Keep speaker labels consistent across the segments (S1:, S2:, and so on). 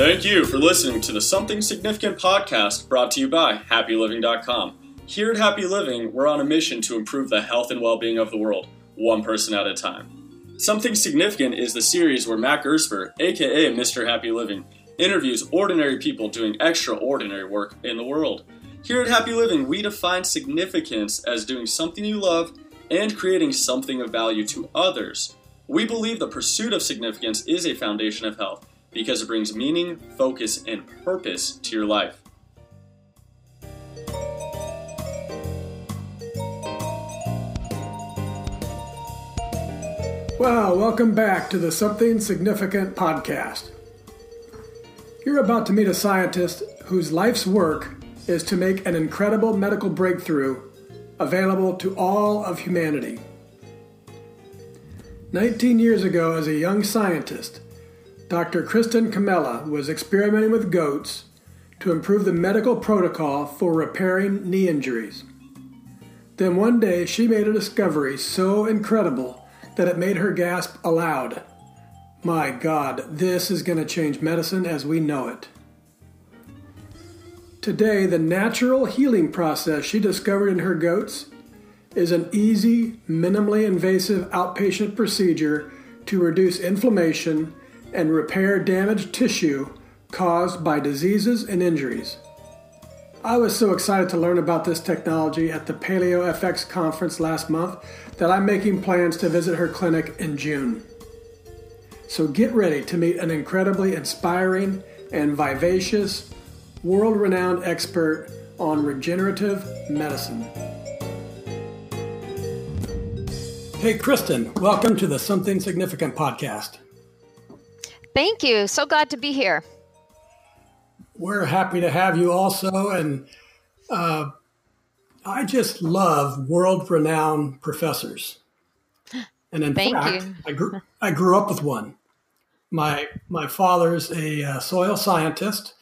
S1: Thank you for listening to the Something Significant podcast brought to you by HappyLiving.com. Here at Happy Living, we're on a mission to improve the health and well being of the world, one person at a time. Something Significant is the series where Mac Gersper, aka Mr. Happy Living, interviews ordinary people doing extraordinary work in the world. Here at Happy Living, we define significance as doing something you love and creating something of value to others. We believe the pursuit of significance is a foundation of health because it brings meaning, focus, and purpose to your life.
S2: Well, welcome back to the Something Significant podcast. You're about to meet a scientist whose life's work is to make an incredible medical breakthrough available to all of humanity. 19 years ago, as a young scientist, Dr. Kristin Comella was experimenting with goats to improve the medical protocol for repairing knee injuries. Then one day she made a discovery so incredible that it made her gasp aloud. My God, this is going to change medicine as we know it. Today, the natural healing process she discovered in her goats is an easy, minimally invasive outpatient procedure to reduce inflammation and repair damaged tissue caused by diseases and injuries. I was so excited to learn about this technology at the Paleo FX conference last month that I'm making plans to visit her clinic in June. So get ready to meet an incredibly inspiring and vivacious world renowned expert on regenerative medicine. Hey, Kristin, welcome to the Something Significant podcast.
S3: Thank you. So glad to be here.
S2: We're happy to have you also. And uh, I just love world renowned professors. And in
S3: Thank
S2: fact,
S3: you.
S2: I, grew, I grew up with one. My, my father's a uh, soil scientist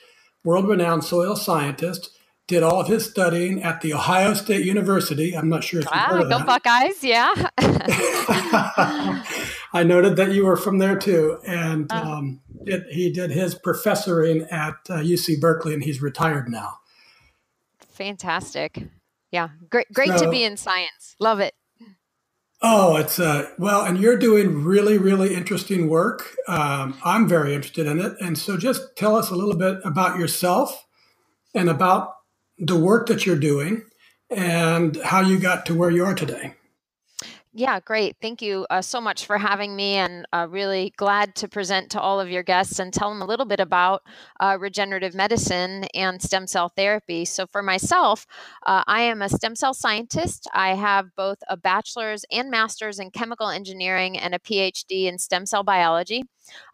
S2: world renowned soil scientist, did all of his studying at the Ohio State University. I'm not sure if you've
S3: ah,
S2: heard of
S3: go. Buckeyes, yeah.
S2: I noted that you were from there too, and
S3: Uh.
S2: um, it, he did his professoring at uh, UC Berkeley, and he's retired now.
S3: Fantastic. Yeah, great great to be in science. Love it.
S2: Oh, it's uh, well, and you're doing really, really interesting work. Um, I'm very interested in it, and so just tell us a little bit about yourself and about the work that you're doing and how you got to where you are today.
S3: Yeah, great. Thank you uh, so much for having me, and uh, really glad to present to all of your guests and tell them a little bit about uh, regenerative medicine and stem cell therapy. So, for myself, uh, I am a stem cell scientist. I have both a bachelor's and master's in chemical engineering and a PhD in stem cell biology.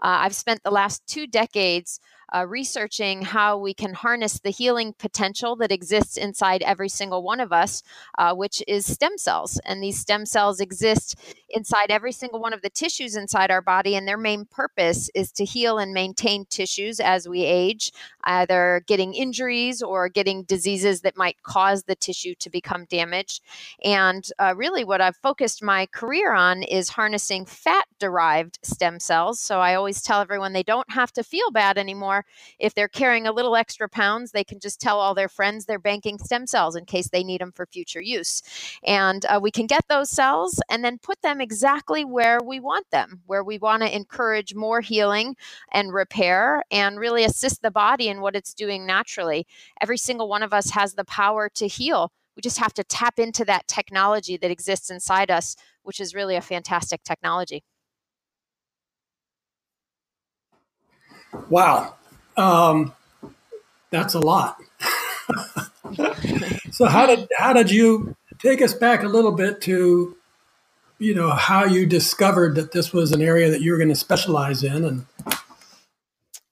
S3: Uh, I've spent the last two decades uh, researching how we can harness the healing potential that exists inside every single one of us, uh, which is stem cells. And these stem cells exist inside every single one of the tissues inside our body, and their main purpose is to heal and maintain tissues as we age, either getting injuries or getting diseases that might cause the tissue to become damaged. And uh, really, what I've focused my career on is harnessing fat derived stem cells. So I always tell everyone they don't have to feel bad anymore. If they're carrying a little extra pounds, they can just tell all their friends they're banking stem cells in case they need them for future use. And uh, we can get those cells and then put them exactly where we want them, where we want to encourage more healing and repair and really assist the body in what it's doing naturally. Every single one of us has the power to heal. We just have to tap into that technology that exists inside us, which is really a fantastic technology.
S2: Wow, um, that's a lot. so how did how did you take us back a little bit to you know how you discovered that this was an area that you were going to specialize in and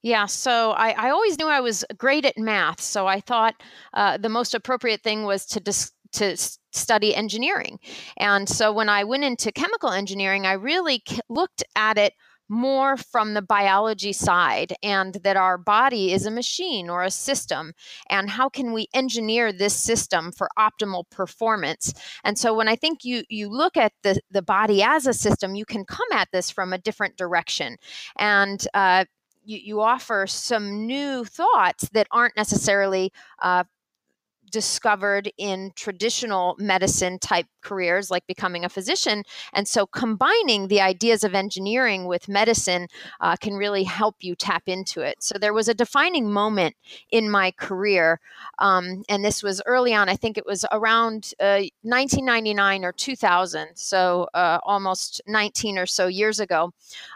S3: Yeah, so I, I always knew I was great at math, so I thought uh, the most appropriate thing was to dis- to study engineering. And so when I went into chemical engineering, I really looked at it more from the biology side and that our body is a machine or a system and how can we engineer this system for optimal performance? And so when i think you you look at the the body as a system you can come at this from a different direction. And uh, you, you offer some new thoughts that aren't necessarily uh, discovered in traditional medicine type careers like becoming a physician. And so combining the ideas of engineering with medicine uh, can really help you tap into it. So there was a defining moment in my career. Um, and this was early on, I think it was around uh, 1999 or 2000. So uh, almost 19 or so years ago.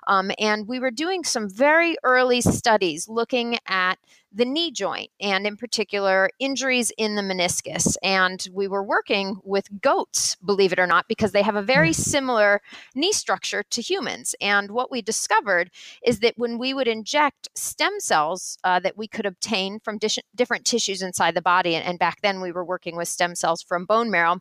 S3: Um, and we were doing some very early studies looking at the knee joint and in particular injuries in the meniscus and we were working with goats believe it or not because they have a very hmm. similar knee structure to humans and what we discovered is that when we would inject stem cells uh, that we could obtain from dis- different tissues inside the body and, and back then we were working with stem cells from bone marrow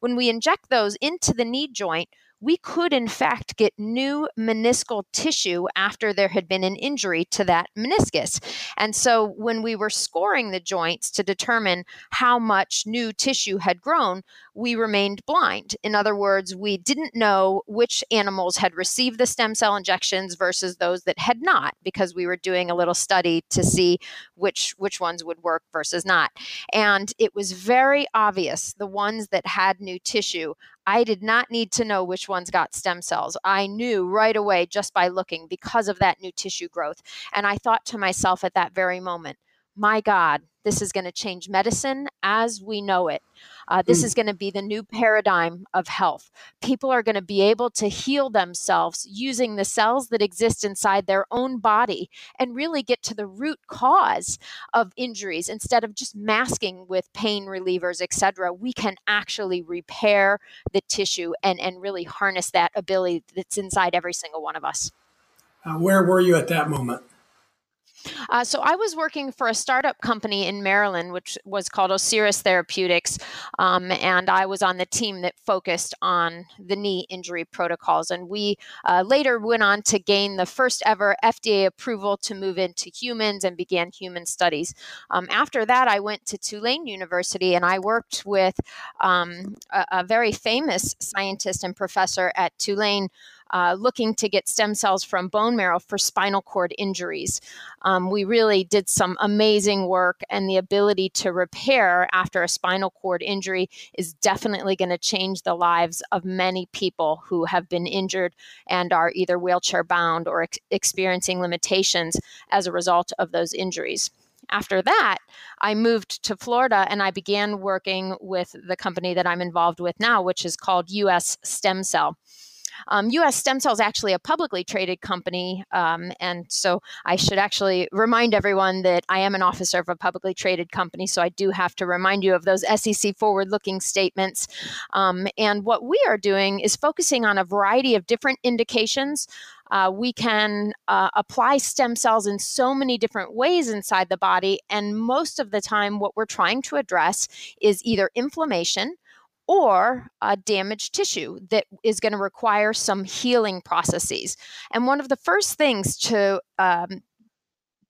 S3: when we inject those into the knee joint we could in fact get new meniscal tissue after there had been an injury to that meniscus. And so when we were scoring the joints to determine how much new tissue had grown, we remained blind. In other words, we didn't know which animals had received the stem cell injections versus those that had not because we were doing a little study to see which which ones would work versus not. And it was very obvious the ones that had new tissue I did not need to know which ones got stem cells. I knew right away just by looking because of that new tissue growth. And I thought to myself at that very moment, my God, this is going to change medicine as we know it. Uh, this mm. is going to be the new paradigm of health. People are going to be able to heal themselves using the cells that exist inside their own body and really get to the root cause of injuries instead of just masking with pain relievers, etc. We can actually repair the tissue and, and really harness that ability that's inside every single one of us.
S2: Uh, where were you at that moment?
S3: Uh, so I was working for a startup company in Maryland, which was called Osiris Therapeutics, um, and I was on the team that focused on the knee injury protocols. And we uh, later went on to gain the first ever FDA approval to move into humans and began human studies. Um, after that, I went to Tulane University and I worked with um, a, a very famous scientist and professor at Tulane uh, looking to get stem cells from bone marrow for spinal cord injuries. Um, we really did some amazing work, and the ability to repair after a spinal cord injury is definitely going to change the lives of many people who have been injured and are either wheelchair bound or ex- experiencing limitations as a result of those injuries after that, I moved to Florida and I began working with the company that I'm involved with now, which is called US Stem Cell. Um, US Stem Cell is actually a publicly traded company. Um, and so I should actually remind everyone that I am an officer of a publicly traded company. So I do have to remind you of those SEC forward looking statements. Um, and what we are doing is focusing on a variety of different indications. Uh, we can uh, apply stem cells in so many different ways inside the body. And most of the time, what we're trying to address is either inflammation or a damaged tissue that is going to require some healing processes. And one of the first things to um,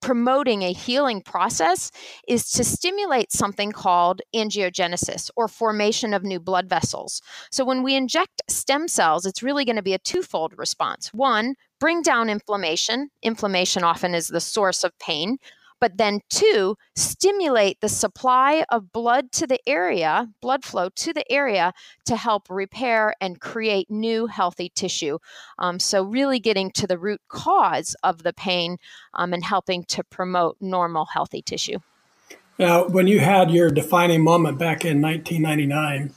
S3: promoting a healing process is to stimulate something called angiogenesis or formation of new blood vessels. So when we inject stem cells, it's really going to be a twofold response. One, bring down inflammation. Inflammation often is the source of pain but then two, stimulate the supply of blood to the area, blood flow to the area to help repair and create new healthy tissue. Um, so, really getting to the root cause of the pain um, and helping to promote normal healthy tissue.
S2: Now, when you had your defining moment back in 1999,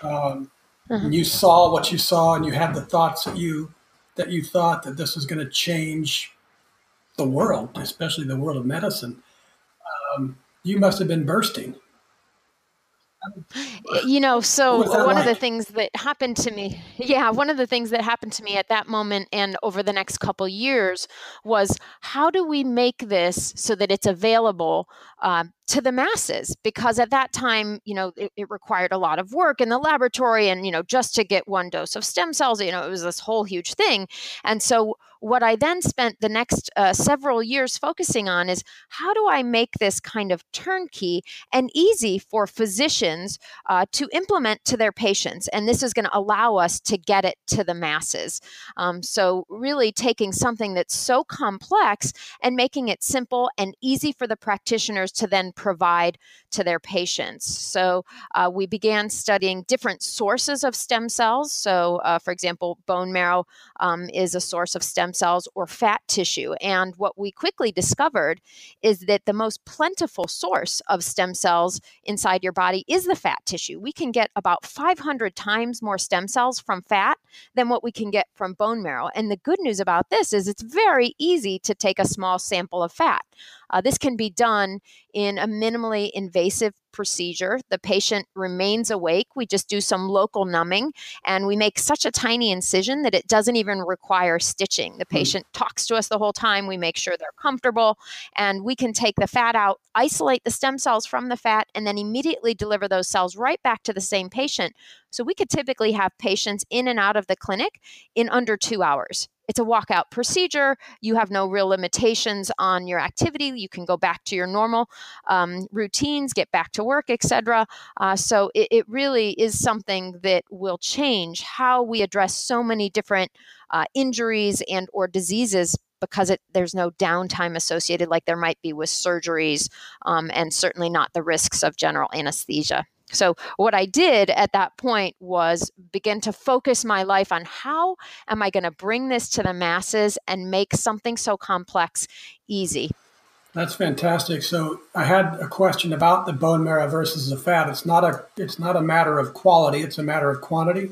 S2: um, uh-huh. you saw what you saw, and you had the thoughts that you that you thought that this was going to change the world, especially the world of medicine, um, you must have been bursting.
S3: You know, so one like? of the things that happened to me, yeah, one of the things that happened to me at that moment and over the next couple years was how do we make this so that it's available um, to the masses because at that time you know it, it, required a lot of work in the laboratory and you know just to get one dose of stem cells you know it was this whole huge thing and so what I then spent the next uh, several years focusing on is how do I make this kind of turnkey and easy for physicians uh, to implement to their patients? And this is going to allow us to get it to the masses. Um, so, really taking something that's so complex and making it simple and easy for the practitioners to then provide to their patients. So, uh, we began studying different sources of stem cells. So, uh, for example, bone marrow um, is a source of stem cells or fat tissue. And what we quickly discovered is that the most plentiful source of stem cells inside your body is the fat tissue. We can get about 500 times more stem cells from fat than what we can get from bone marrow. And the good news about this is it's very easy to take a small sample of fat. Uh, this can be done in a minimally invasive procedure. The patient remains awake. We just do some local numbing and we make such a tiny incision that it doesn't even require stitching. The hmm. patient talks to us the whole time. We make sure they're comfortable and we can take the fat out, isolate the stem cells from the fat, and then immediately deliver those cells right back to the same patient. So we could typically have patients in and out of the clinic in under two hours it's a walkout procedure. You have no real limitations on your activity. You can go back to your normal um, routines, get back to work, etc. Uh, so it, it, really is something that will change how we address so many different uh, injuries and or diseases because it, there's no downtime associated like there might be with surgeries um, and certainly not the risks of general anesthesia. So, what I did at that point was begin to focus my life on how am I going to bring this to the masses and make something so complex easy.
S2: That's fantastic. So, I had a question about the bone marrow versus the fat. It's not a it's not a matter of quality, it's a matter of quantity.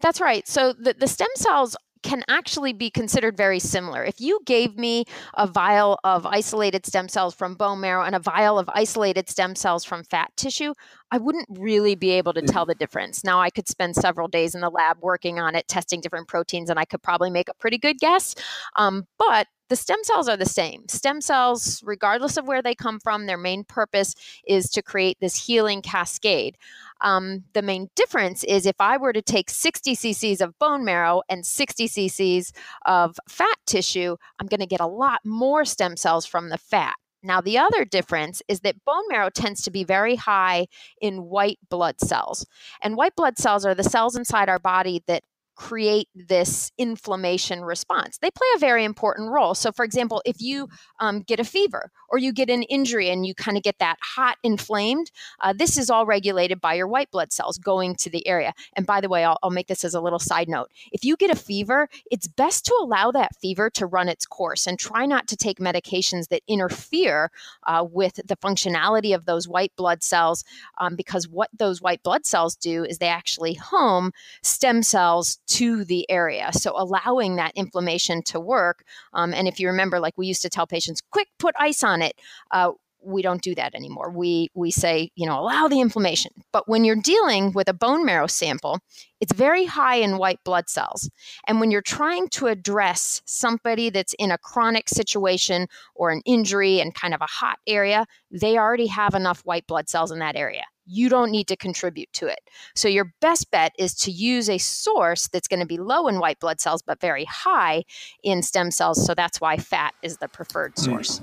S3: That's right. So the, the stem cells can actually be considered very similar. If you gave me a vial of isolated stem cells from bone marrow and a vial of isolated stem cells from fat tissue, I wouldn't really be able to tell the difference. Now, I could spend several days in the lab working on it, testing different proteins, and I could probably make a pretty good guess. Um, but the stem cells are the same. Stem cells, regardless of where they come from, their main purpose is to create this healing cascade. Um, the main difference is if I were to take 60 cc's of bone marrow and 60 cc's of fat tissue, I'm going to get a lot more stem cells from the fat. Now, the other difference is that bone marrow tends to be very high in white blood cells. And white blood cells are the cells inside our body that create this inflammation response. They play a very important role. So, for example, if you um, get a fever or you get an injury and you kind of get that hot, inflamed, uh, this is all regulated by your white blood cells going to the area. And by the way, I'll, I'll, make this as a little side note. If you get a fever, it's best to allow that fever to run its course and try not to take medications that interfere uh, with the functionality of those white blood cells um, because what those white blood cells do is they actually home stem cells to the area. So allowing that inflammation to work. Um, and if you remember, like we used to tell patients, quick, put ice on it. Uh, we don't do that anymore. We we say, you know, allow the inflammation. But when you're dealing with a bone marrow sample, it's very high in white blood cells. And when you're trying to address somebody that's in a chronic situation or an injury and kind of a hot area, they already have enough white blood cells in that area you don't need to contribute to it. So your best bet is to use a source that's going to be low in white blood cells but very high in stem cells. So that's why fat is the preferred hmm. source.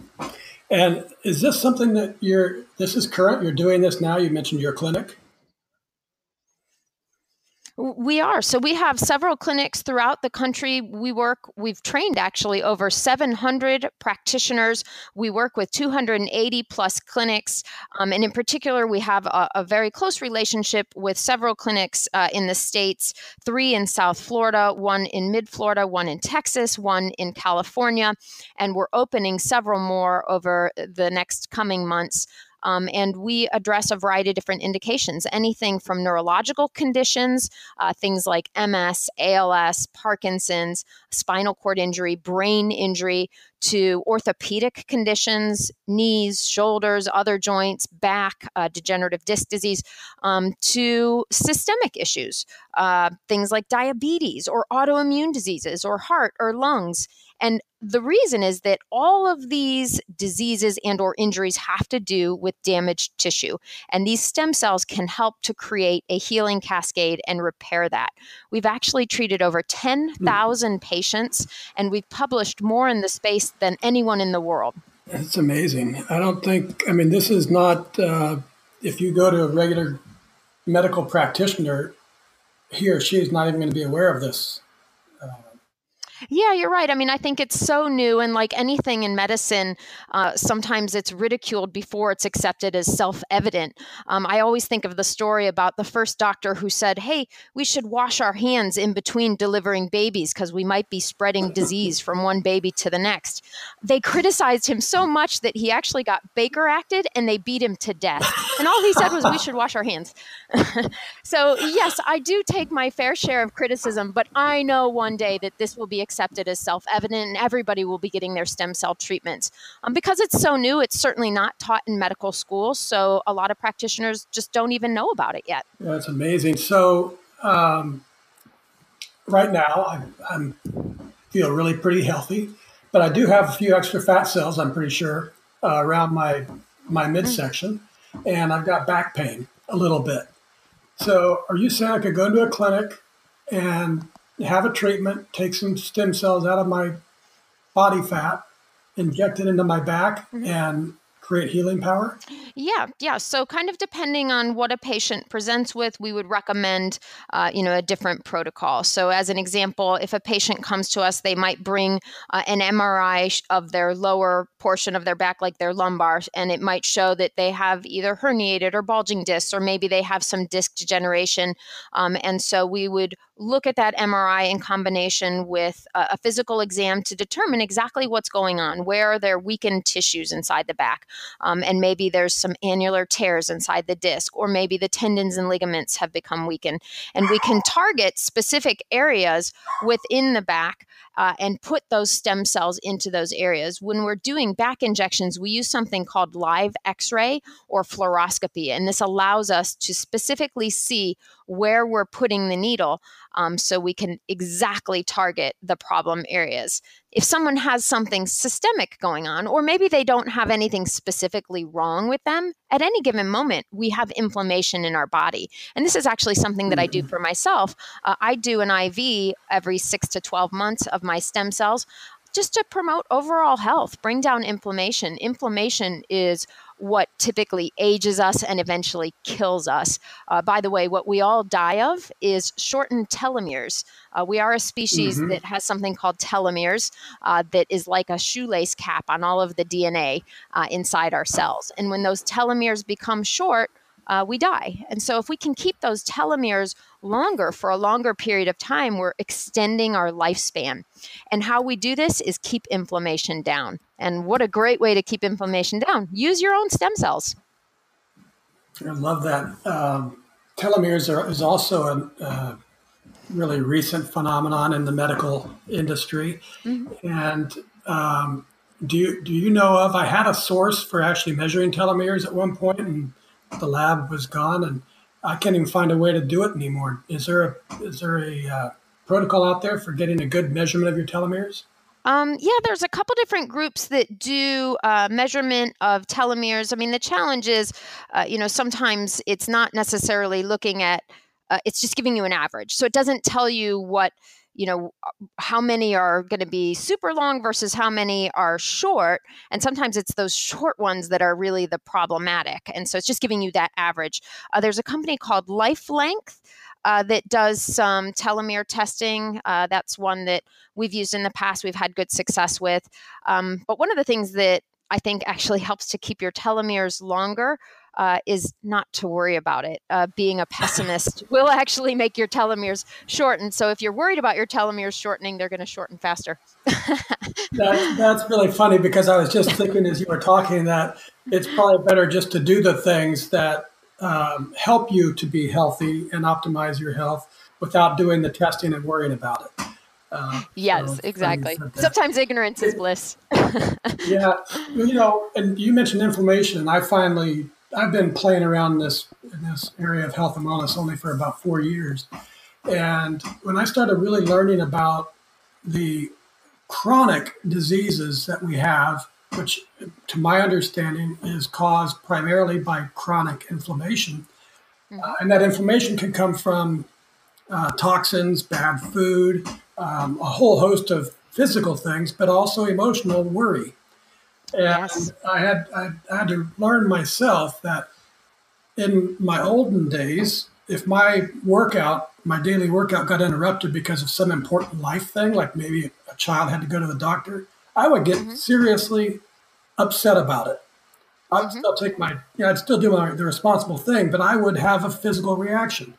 S2: And is this something that you're this is current? You're doing this now? You mentioned your clinic.
S3: We are. So we have several clinics throughout the country. We work, we've trained actually over 700 practitioners. We work with 280 plus clinics. Um, and in particular, we have a, a, very close relationship with several clinics uh, in the States three in South Florida, one in mid Florida, one in Texas, one in California. And we're opening several more over the next coming months. Um, and we address a variety of different indications, anything from neurological conditions, uh, things like MS, ALS, Parkinson's, spinal cord injury, brain injury, to orthopedic conditions, knees, shoulders, other joints, back, uh, degenerative disc disease, um, to systemic issues, uh, things like diabetes or autoimmune diseases or heart or lungs. And the reason is that all of these diseases and or injuries have to do with damaged tissue. And these stem cells can help to create a healing cascade and repair that. We've actually treated over 10,000 patients and we've published more in the space than anyone in the world.
S2: That's amazing. I don't think i mean this is not uh, if you go to a regular medical practitioner he or she is not even going to be aware of this
S3: yeah, you're right. I mean, I think it's so new, and like anything in medicine, uh, sometimes it's ridiculed before it's accepted as self evident. Um, I always think of the story about the first doctor who said, Hey, we should wash our hands in between delivering babies because we might be spreading disease from one baby to the next. They criticized him so much that he actually got Baker acted and they beat him to death. And all he said was, We should wash our hands. so, yes, I do take my fair share of criticism, but I know one day that this will be accepted as self evident and everybody will be getting their stem cell treatments. Um, because it's so new, it's certainly not taught in medical schools. So a lot of practitioners just don't even know about it yet.
S2: That's amazing. So, um, right now, I I'm, feel really pretty healthy, but I do have a few extra fat cells, I'm pretty sure, uh, around my, my midsection, and I've got back pain a little bit. So, are you saying I could go into a clinic and have a treatment, take some stem cells out of my body fat, inject it into my back, mm-hmm. and create healing power?
S3: Yeah, yeah. So, kind of depending on what a patient presents with, we would recommend, uh, you know, a different protocol. So, as an example, if a patient comes to us, they might bring uh, an MRI of their lower portion of their back, like their lumbar, and it might show that they have either herniated or bulging discs, or maybe they have some disc degeneration. Um, and so, we would look at that MRI in combination with a, a, physical exam to determine exactly what's going on. Where are there weakened tissues inside the back? Um, and maybe there's some annular tears inside the disc, or maybe the tendons and ligaments have become weakened. And we can target specific areas within the back uh, and put those stem cells into those areas. When we're doing back injections, we use something called live x ray or fluoroscopy, and this allows us to specifically see where we're putting the needle um, so we can exactly target the problem areas. If someone has something systemic going on, or maybe they don't have anything specifically wrong with them, at any given moment, we have inflammation in our body. And this is actually something that I do mm-hmm. for myself. Uh, I do an IV every six to 12 months of my stem cells just to promote overall health, bring down inflammation. Inflammation is what typically ages us and eventually kills us. Uh, by the way, what we all die of is shortened telomeres. Uh, we are a species mm-hmm. that has something called telomeres uh, that is like a shoelace cap on all of the DNA uh, inside our cells. And when those telomeres become short, uh, we die. And so, if we can keep those telomeres longer for a longer period of time, we're extending our lifespan. And how we do this is keep inflammation down. And what a great way to keep inflammation down! Use your own stem cells.
S2: I love that. Um, telomeres are, is also a uh, really recent phenomenon in the medical industry. Mm-hmm. And um, do you do you know of? I had a source for actually measuring telomeres at one point, and the lab was gone, and I can't even find a way to do it anymore. Is there a is there a uh, protocol out there for getting a good measurement of your telomeres?
S3: Um, yeah, there's a couple different groups that do uh, measurement of telomeres. I mean, the challenge is, uh, you know, sometimes it's not necessarily looking at, uh, it's just giving you an average. So it doesn't tell you what you know how many are going to be super long versus how many are short and sometimes it's those short ones that are really the problematic and so it's just giving you that average uh, there's a company called lifelength uh, that does some telomere testing. Uh, that's one that we've used in the past. We've had good success with. Um, but one of the things that I think actually helps to keep your telomeres longer uh, is not to worry about it. Uh, being a pessimist will actually make your telomeres shorten. So if you're worried about your telomeres shortening, they're going to shorten faster.
S2: that, that's really funny because I was just thinking as you were talking that it's probably better just to do the things that um, help you to be healthy and optimize your health without doing the testing and worrying about it.
S3: Uh, yes, so exactly. Sometimes ignorance is bliss.
S2: yeah, you know, and you mentioned inflammation, and I finally I've been playing around in this in this area of health and wellness only for about four years, and when I started really learning about the chronic diseases that we have, which, to my understanding, is caused primarily by chronic inflammation. Mm-hmm. Uh, and that inflammation can come from uh, toxins, bad food, um, a whole host of physical things, but also emotional worry. And yes. I had I had to learn myself that in my olden days, if my workout, my daily workout got interrupted because of some important life thing, like maybe a child had to go to the doctor, I would get mm-hmm. seriously upset about it. I'd mm-hmm. still take my, you know, I'd still do my, the responsible thing, but I would have a physical reaction.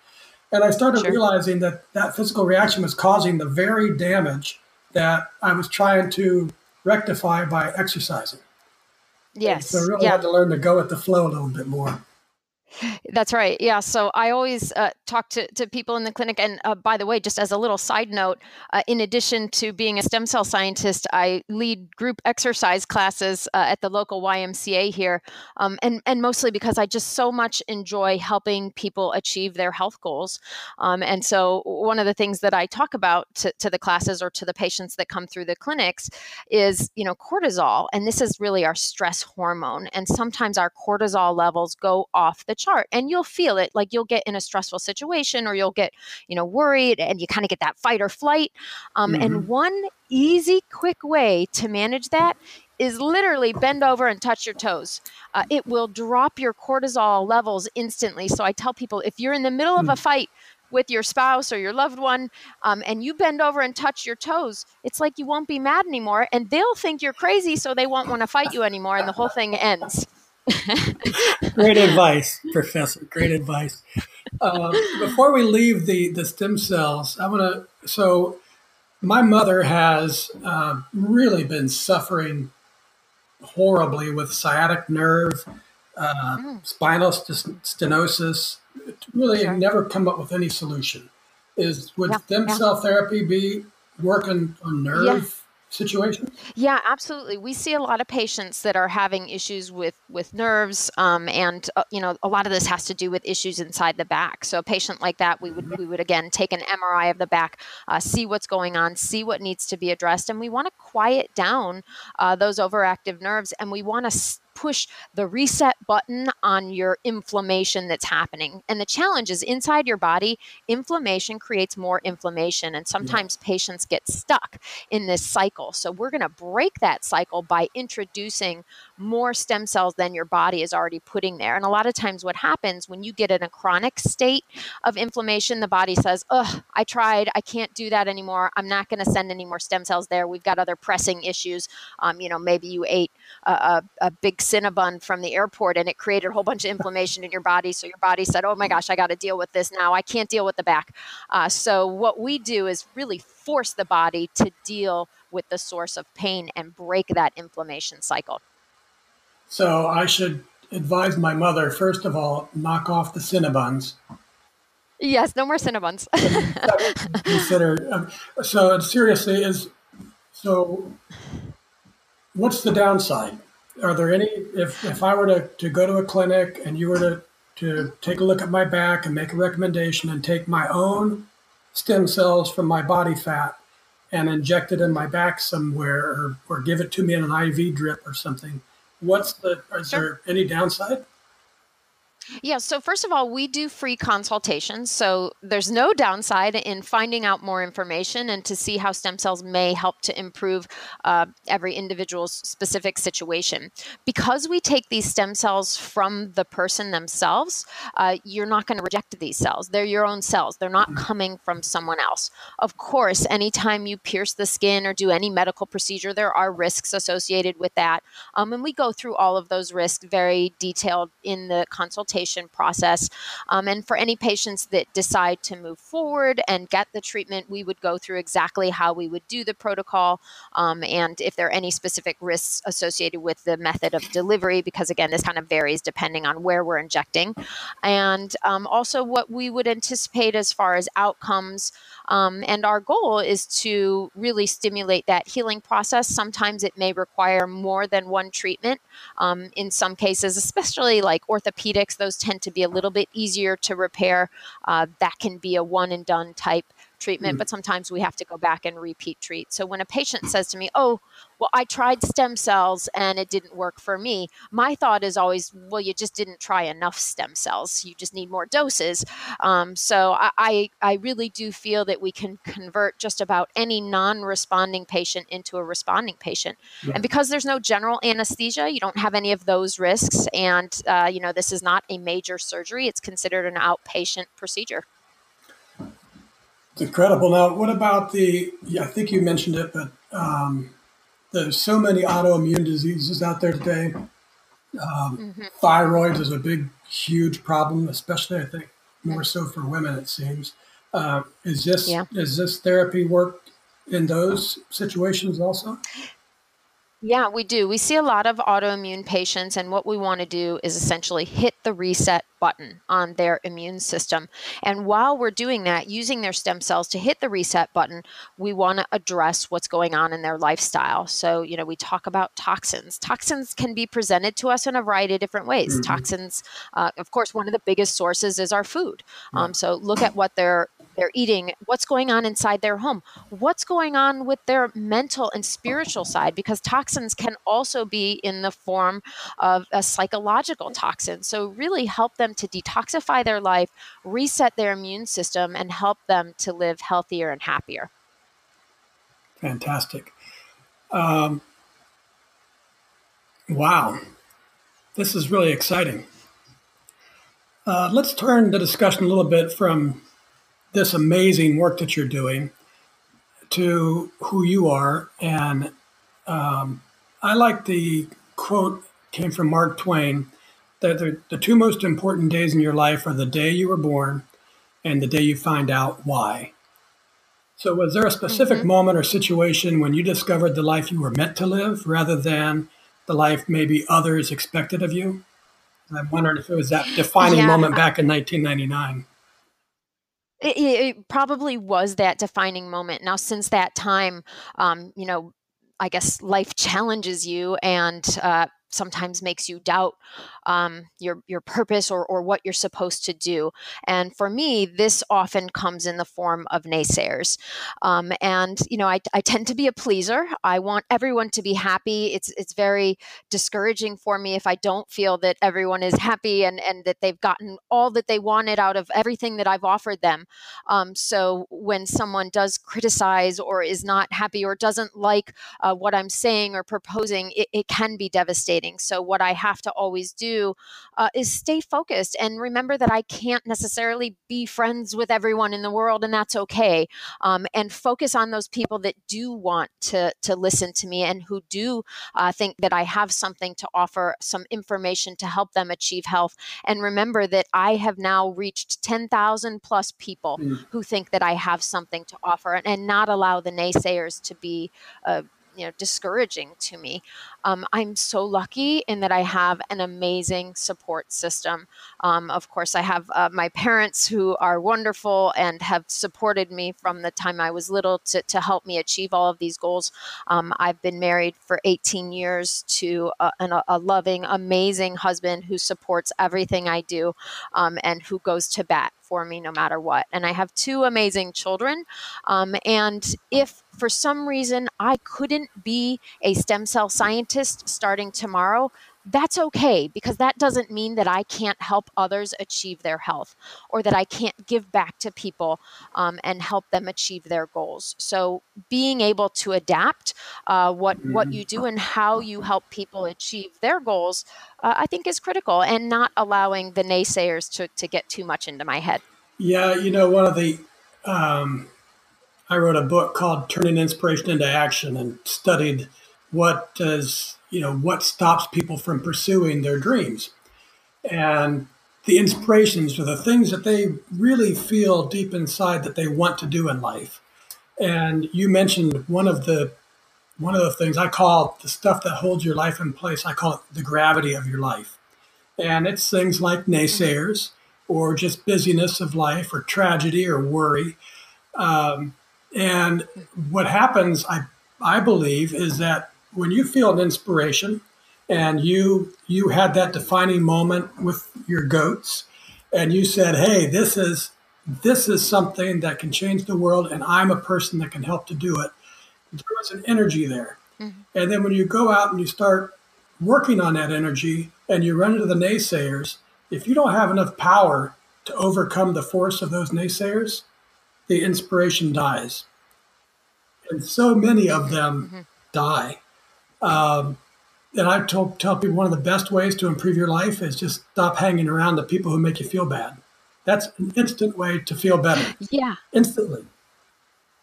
S2: And I started sure. realizing that that physical reaction was causing the very damage that I was trying to rectify by exercising.
S3: Yes.
S2: So I really yeah. had to learn to go with the flow a little bit more.
S3: That's right. Yeah. So I always uh, talk to, to people in the clinic. And uh, by the way, just as a little side note, uh, in addition to being a stem cell scientist, I lead group exercise classes uh, at the local YMCA here. Um, and, and mostly because I just so much enjoy helping people achieve their health goals. Um, and so one of the things that I talk about to, to the classes or to the patients that come through the clinics is, you know, cortisol. And this is really our stress hormone. And sometimes our cortisol levels go off the chart and you'll feel it like you'll get in a stressful situation or you'll get you know worried and you kind of get that fight or flight um, mm-hmm. and one easy quick way to manage that is literally bend over and touch your toes. Uh, it will drop your cortisol levels instantly. So I tell people if you're in the middle of a mm. fight with your spouse or your loved one um, and you bend over and touch your toes, it's like you won't be mad anymore and they'll think you're crazy so they won't want to fight you anymore and the whole thing ends.
S2: Great advice, Professor. Great advice. Uh, before we leave the, the stem cells, I want to. So, my mother has uh, really been suffering horribly with sciatic nerve, uh, mm. spinal st- stenosis. Really, sure. never come up with any solution. Is would yeah, stem yeah. cell therapy be working on nerve? Situation?
S3: Yeah, absolutely. We see a lot of patients that are having issues with with nerves, um, and uh, you know, a lot of this has to do with issues inside the back. So, a patient like that, we would we would again take an MRI of the back, uh, see what's going on, see what needs to be addressed, and we want to quiet down uh, those overactive nerves, and we want to push the reset button on your inflammation that's happening. And the challenge is inside your body, inflammation creates more inflammation. And sometimes yeah. patients get stuck in this cycle. So we're going to break that cycle by introducing more stem cells than your body is already putting there. And a lot of times, what happens when you get in a chronic state of inflammation, the body says, Ugh, I tried. I can't do that anymore. I'm not going to send any more stem cells there. We've got other pressing issues. Um, you know, maybe you ate a, a, a big Cinnabon from the airport and it created a whole bunch of inflammation in your body. So your body said, Oh my gosh, I got to deal with this now. I can't deal with the back. Uh, so, what we do is really force the body to deal with the source of pain and break that inflammation cycle.
S2: So I should advise my mother, first of all, knock off the Cinnabons.
S3: Yes, no more Cinnabons.
S2: consider um, so seriously is so. What's the downside? Are there any? If if I were to, to go to a clinic and you were to to take a look at my back and make a recommendation and take my own stem cells from my body fat and inject it in my back somewhere or, or give it to me in an IV drip or something, what's the is sure. there any downside?
S3: Yeah, so first of all, we do free consultations. So there's no downside in finding out more information and to see how stem cells may help to improve uh, every individual's specific situation. Because we take these stem cells from the person themselves, uh, you're not going to reject these cells. They're your own cells, they're not coming from someone else. Of course, anytime you pierce the skin or do any medical procedure, there are risks associated with that. Um, and we go through all of those risks very detailed in the consultation process. Um, and for any patients that decide to move forward and get the treatment, we would go through exactly how we would do the protocol um, and if there are any specific risks associated with the method of delivery, because again, this kind of varies depending on where we're injecting. And um, also what we would anticipate as far as outcomes. Um, and our goal is to really stimulate that healing process. Sometimes it may require more than one treatment. Um, in some cases, especially like orthopedics, those tend to be a little bit easier to repair. Uh, that can be a one and done type treatment, mm-hmm. but sometimes we have to go back and repeat treat. So when a patient says to me, "Oh, well, I tried stem cells and it didn't work for me," my thought is always, "Well, you just didn't try enough stem cells. You just need more doses." Um, so I, I, I really do feel that we can convert just about any non-responding patient into a responding patient, yeah. and because there's no general anesthesia, you don't have any of those risks, and uh, you know this is not a major surgery. It's considered an outpatient procedure.
S2: It's incredible. Now, what about the? Yeah, I think you mentioned it, but um, there's so many autoimmune diseases out there today. Um, mm-hmm. Thyroid is a big, huge problem, especially I think more so for women. It seems. Uh, is this yeah. is this therapy work in those situations also?
S3: Yeah, we do. We see a lot of autoimmune patients, and what we want to do is essentially hit the reset button on their immune system. And while we're doing that, using their stem cells to hit the reset button, we want to address what's going on in their lifestyle. So, you know, we talk about toxins. Toxins can be presented to us in a variety of different ways. Mm-hmm. Toxins, uh, of course, one of the biggest sources is our food. Um, so, look at what they're they're eating, what's going on inside their home, what's going on with their mental and spiritual side, because toxins can also be in the form of a psychological toxin. So, really help them to detoxify their life, reset their immune system, and help them to live healthier and happier.
S2: Fantastic. Um, wow. This is really exciting. Uh, let's turn the discussion a little bit from this amazing work that you're doing to who you are. And um, I like the quote came from Mark Twain that the, the two most important days in your life are the day you were born and the day you find out why. So, was there a specific mm-hmm. moment or situation when you discovered the life you were meant to live rather than the life maybe others expected of you? I'm wondering if it was that defining yeah. moment back in 1999.
S3: It, it, probably was that defining moment. Now, since that time, um, you know, I guess life challenges you, and uh, sometimes makes you doubt um, your your purpose or or what you're supposed to do. And for me, this often comes in the form of naysayers. Um, and you know, I, I tend to be a pleaser. I want everyone to be happy. It's it's very discouraging for me if I don't feel that everyone is happy and and that they've gotten all that they wanted out of everything that I've offered them. Um, so when someone does criticize or is not happy or doesn't like uh, what I'm saying or proposing, it, it can be devastating. So what I have to always do uh, is stay focused and remember that I can't necessarily be friends with everyone in the world, and that's okay. Um, and focus on those people that do want to to listen to me and who do uh, think that I have something to offer, some information to help them achieve health. And remember that I have now reached ten thousand plus people mm. who think that I have something to offer, and, and not allow the naysayers to be. Uh, you know discouraging to me. Um, I'm so lucky in that I have an amazing support system. Um, of course, I have uh, my parents who are wonderful and have supported me from the time I was little to, to help me achieve all of these goals. Um, I've been married for 18 years to a, an, a, loving, amazing husband who supports everything I do um, and who goes to bat for me no matter what. And I have two amazing children. Um, and if for some reason I couldn't be a stem cell scientist starting tomorrow, that's okay because that doesn't mean that I can't help others achieve their health or that I can't give back to people um, and help them achieve their goals. So being able to adapt uh, what what you do and how you help people achieve their goals, uh, I think is critical, and not allowing the naysayers to to get too much into my head.
S2: Yeah, you know, one of the um, I wrote a book called Turning Inspiration into Action and studied what does, you know, what stops people from pursuing their dreams. And the inspirations are the things that they really feel deep inside that they want to do in life. And you mentioned one of the one of the things I call the stuff that holds your life in place, I call it the gravity of your life. And it's things like naysayers or just busyness of life or tragedy or worry. Um, and what happens, I, I believe, is that when you feel an inspiration and you you had that defining moment with your goats and you said, hey, this is this is something that can change the world, and I'm a person that can help to do it. There was an energy there. Mm-hmm. And then when you go out and you start working on that energy and you run into the naysayers, if you don't have enough power to overcome the force of those naysayers, the inspiration dies. And so many of them mm-hmm. die. Um, and I told, tell people one of the best ways to improve your life is just stop hanging around the people who make you feel bad. That's an instant way to feel better.
S3: Yeah.
S2: Instantly.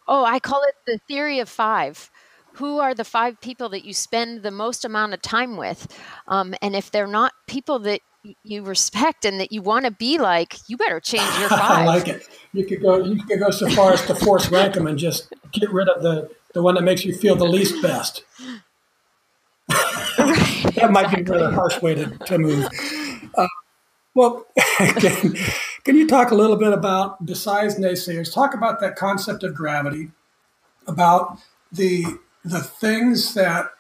S3: Oh, I call it the theory of five. Who are the five people that you spend the most amount of time with? Um, and if they're not people that you respect and that you want to be like, you better change your five.
S2: I like it. You could go. You could go so far as to force rank them and just get rid of the the one that makes you feel the least best. That might be a rather harsh way to, to move. Uh, well, can, can you talk a little bit about, besides naysayers, talk about that concept of gravity, about the the things that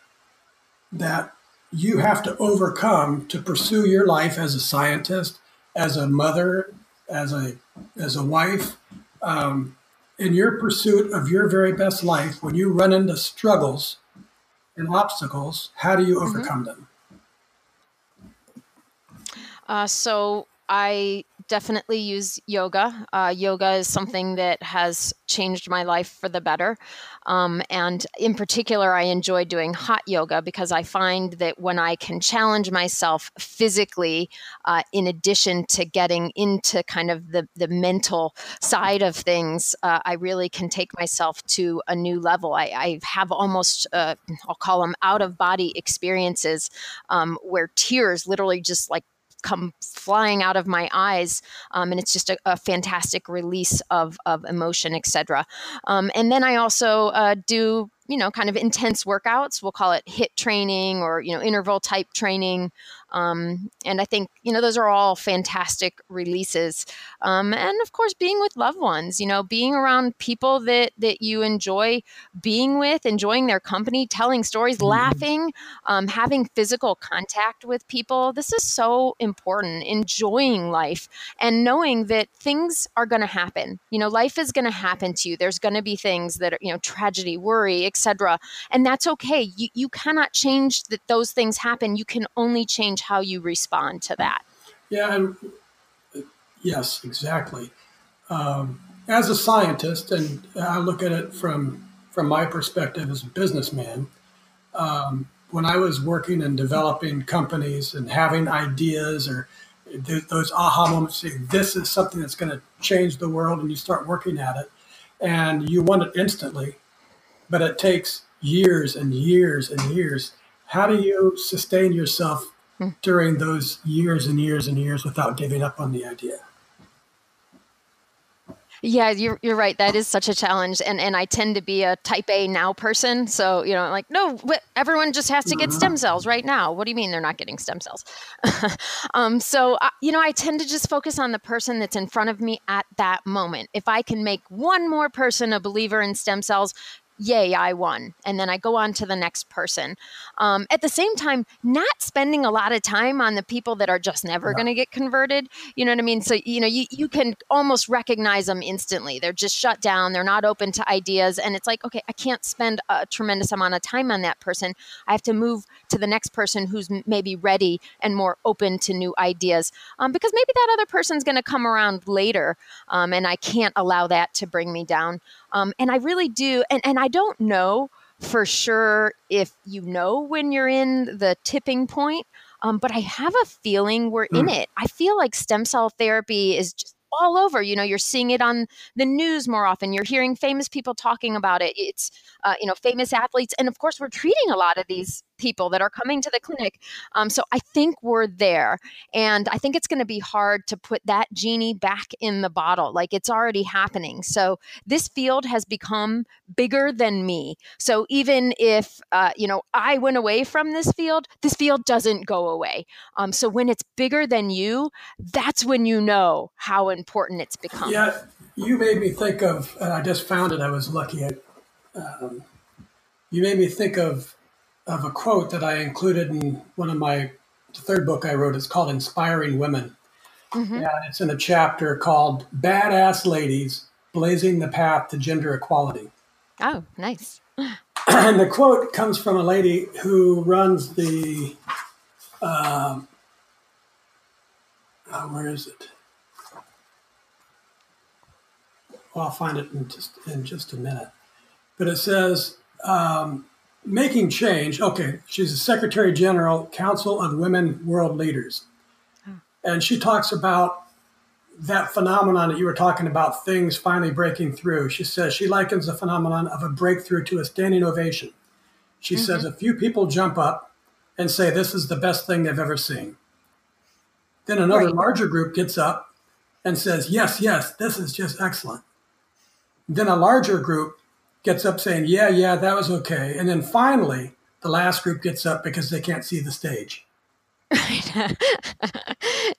S2: that you have to overcome to pursue your life as a scientist, as a mother, as a as a wife, um, in your pursuit of your very best life. When you run into struggles and obstacles, how do you mm-hmm. overcome mm-hmm. them?
S3: Uh, so I definitely use yoga. Uh, yoga is something that has changed my life for the better. Um, and in particular, I enjoy doing hot yoga because I find that when I can challenge myself physically, uh, in addition to getting into kind of the, the mental side of things, uh, I really can take myself to a new level. I, I have almost, uh, I'll call them out of body experiences um, where tears literally just like come flying out of my eyes um, and it's just a, a, fantastic release of, of emotion etc um, and then i also uh, do you know kind of intense workouts we'll call it HIIT training or you know interval type training um, and I think, you know, those are all fantastic releases. Um, and of course, being with loved ones, you know, being around people that, that you enjoy being with, enjoying their company, telling stories, mm-hmm. laughing, um, having physical contact with people. This is so important. Enjoying life and knowing that things are going to happen. You know, life is going to happen to you. There's going to be things that are, you know, tragedy, worry, etc. And that's okay. You, you cannot change that those things happen. You can only change how you respond to that.
S2: Yeah, and yes, exactly. Um, as a scientist, and I look at it from from my perspective as a businessman, um, when I was working and developing companies and having ideas or th- those aha moments, saying this is something that's going to change the world, and you start working at it, and you want it instantly, but it takes years and years and years. How do you sustain yourself during those years and years and years without giving up on the idea.
S3: Yeah, you're, you're right. That is such a challenge. And, and I tend to be a type A now person. So, you know, like, no, everyone just has to get stem cells right now. What do you mean they're not getting stem cells? um, so, uh, you know, I tend to just focus on the person that's in front of me at that moment. If I can make one more person a believer in stem cells, yay, I won. And then I go on to the next person. Um, at the same time, not spending a lot of time on the people that are just never yeah. going to get converted. You know what I mean? So, you know, you, you can almost recognize them instantly. They're just shut down. They're not open to ideas. And it's like, okay, I can't spend a tremendous amount of time on that person. I have to move to the next person who's maybe ready and more open to new ideas um, because maybe that other person's going to come around later. Um, and I can't allow that to bring me down. Um, and I really do. And, and I don't know for sure if you know when you're in the tipping point, um, but I have a feeling we're mm. in it. I feel like stem cell therapy is just all over. You know, you're seeing it on the news more often. You're hearing famous people talking about it. It's, uh, you know, famous athletes. And of course, we're treating a lot of these people that are coming to the clinic. Um, so I think we're there. And I think it's going to be hard to put that genie back in the bottle. Like it's already happening. So this field has become bigger than me. So even if, uh, you know, I went away from this field, this field doesn't go away. Um, so when it's bigger than you, that's when you know how important it's become.
S2: Yeah. You made me think of, and I just found it. I was lucky. Um, you made me think of of a quote that I included in one of my the third book I wrote. It's called Inspiring Women. Mm-hmm. And it's in a chapter called Badass Ladies Blazing the Path to Gender Equality.
S3: Oh, nice.
S2: and the quote comes from a lady who runs the, uh, uh, where is it? Well, I'll find it in just in just a minute. But it says um, making change. Okay, she's a Secretary General, Council of Women World Leaders, oh. and she talks about that phenomenon that you were talking about, things finally breaking through. She says she likens the phenomenon of a breakthrough to a standing ovation. She mm-hmm. says a few people jump up and say this is the best thing they've ever seen. Then another right. larger group gets up and says, yes, yes, this is just excellent. Then a larger group gets up saying, yeah, yeah, that was okay. And then finally, the last group gets up because they can't see the stage.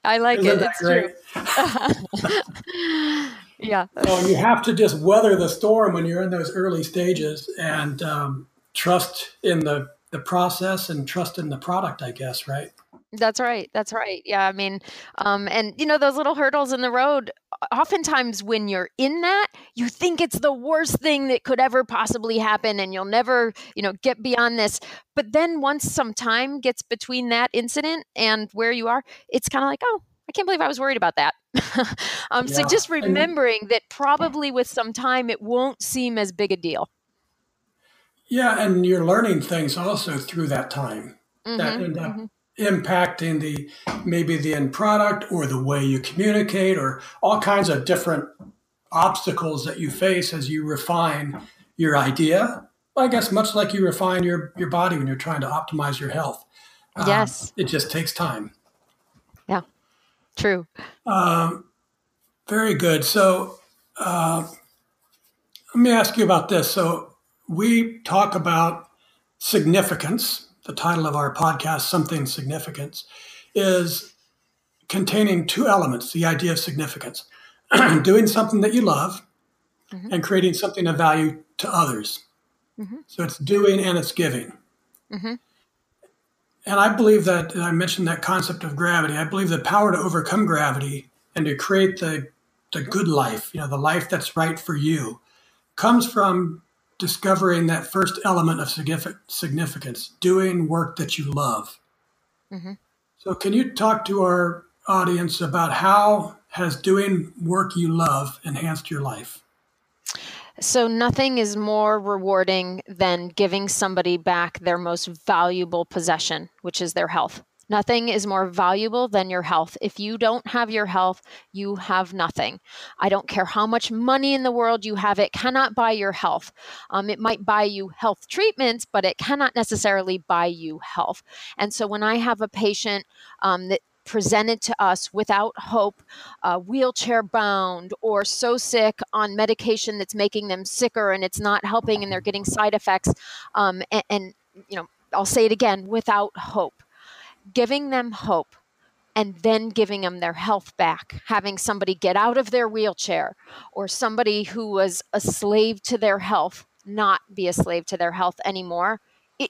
S3: I like Isn't it. It's great? true. yeah.
S2: So you have to just weather the storm when you're in those early stages and um, trust in the, the process and trust in the product, I guess, right?
S3: That's right. That's right. Yeah. I mean, um, and you know, those little hurdles in the road, oftentimes when you're in that, you think it's the worst thing that could ever possibly happen and you'll never, you know, get beyond this. But then once some time gets between that incident and where you are, it's kind of like, oh, I can't believe I was worried about that. um, yeah. So just remembering that probably with some time, it won't seem as big a deal.
S2: Yeah. And you're learning things also through that time mm-hmm, that up mm-hmm impacting the maybe the end product or the way you communicate or all kinds of different obstacles that you face as you refine your idea. I guess much like you refine your your body when you're trying to optimize your health.
S3: Um, yes.
S2: it just takes time.
S3: Yeah. True.
S2: Um, very good. So uh, let me ask you about this. So we talk about significance the title of our podcast, Something Significance, is containing two elements the idea of significance doing something that you love mm-hmm. and creating something of value to others. Mm-hmm. So it's doing and it's giving. Mm-hmm. And I believe that, I mentioned that concept of gravity. I believe the power to overcome gravity and to create the, the good life, you know, the life that's right for you, comes from discovering that first element of significance, doing work that you love. Mm-hmm. So, can you talk to our audience about how has doing work you love enhanced your life?
S3: So, nothing is more rewarding than giving somebody back their most valuable possession, which is their health. Nothing is more valuable than your health. If you don't have your health, you have nothing. I don't care how much money in the world you have, it cannot buy your health. Um, it might buy you health treatments, but it cannot necessarily buy you health. And so when I have a patient um, that presented to us without hope, uh, wheelchair bound, or so sick on medication that's making them sicker and it's not helping and they're getting side effects. Um, and, and, you know, I'll say it again without hope giving them hope and then giving them their health back, having somebody get out of their wheelchair or somebody who was a slave to their health not be a slave to their health anymore.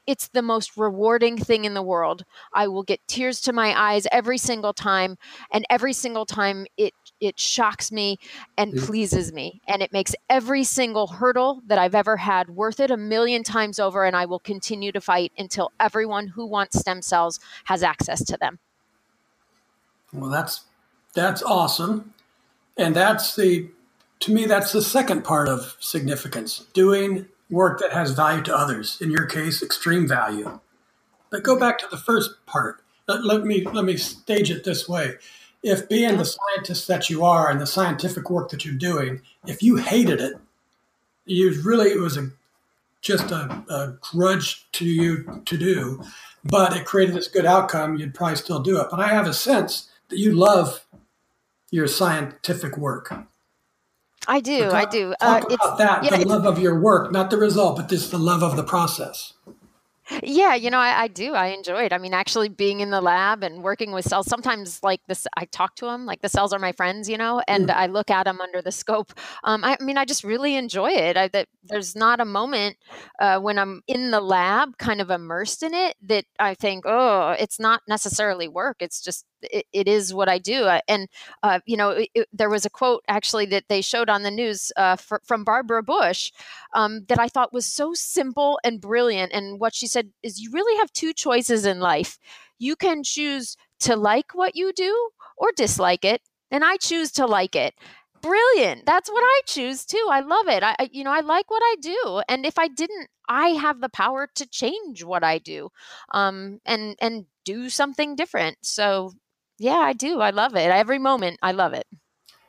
S3: it's the most rewarding thing in the world. I will get tears to my eyes every single time, and every single time it it shocks me and mm. pleases me, and it makes every single hurdle that I've ever had worth it a million times over. And I will continue to fight until everyone who wants stem cells has access to them.
S2: Well, that's that's awesome, and that's the to me that's the second part of significance: doing work that has value to others. In your case, extreme value. But go back to the first part. Let, let me let me stage it this way: If being the scientist that you are and the scientific work that you're doing, if you hated it, you really it was a just a, a grudge to you to do, but it created this good outcome, you'd probably still do it. But I have a sense that you love your scientific work.
S3: I do. Talk,
S2: I
S3: do.
S2: Talk uh, about that, yeah, the love of your work, not the result, but just the love of the process.
S3: Yeah, you know, I, I, do. I enjoy it. I mean, actually being in the lab and working with cells, sometimes like this, I talk to them, like the cells are my friends, you know, and mm. I look at them under the scope. Um, I, I, mean, I just really enjoy it. I, that there's not a moment uh, when I'm in the lab, kind of immersed in it, that I think, oh, it's not necessarily work. It's just it, it is what I do. And, uh, you know, it, there was a quote actually that they showed on the news uh, for, from Barbara Bush um, that I thought was so simple and brilliant. And what she said is you really have two choices in life. You can choose to like what you do or dislike it. And I choose to like it brilliant. That's what I choose too. I love it. I, you know, I like what I do, and if I didn't, I have the power to change what I do, um, and and do something different. So, yeah, I do. I love it. Every moment, I love it.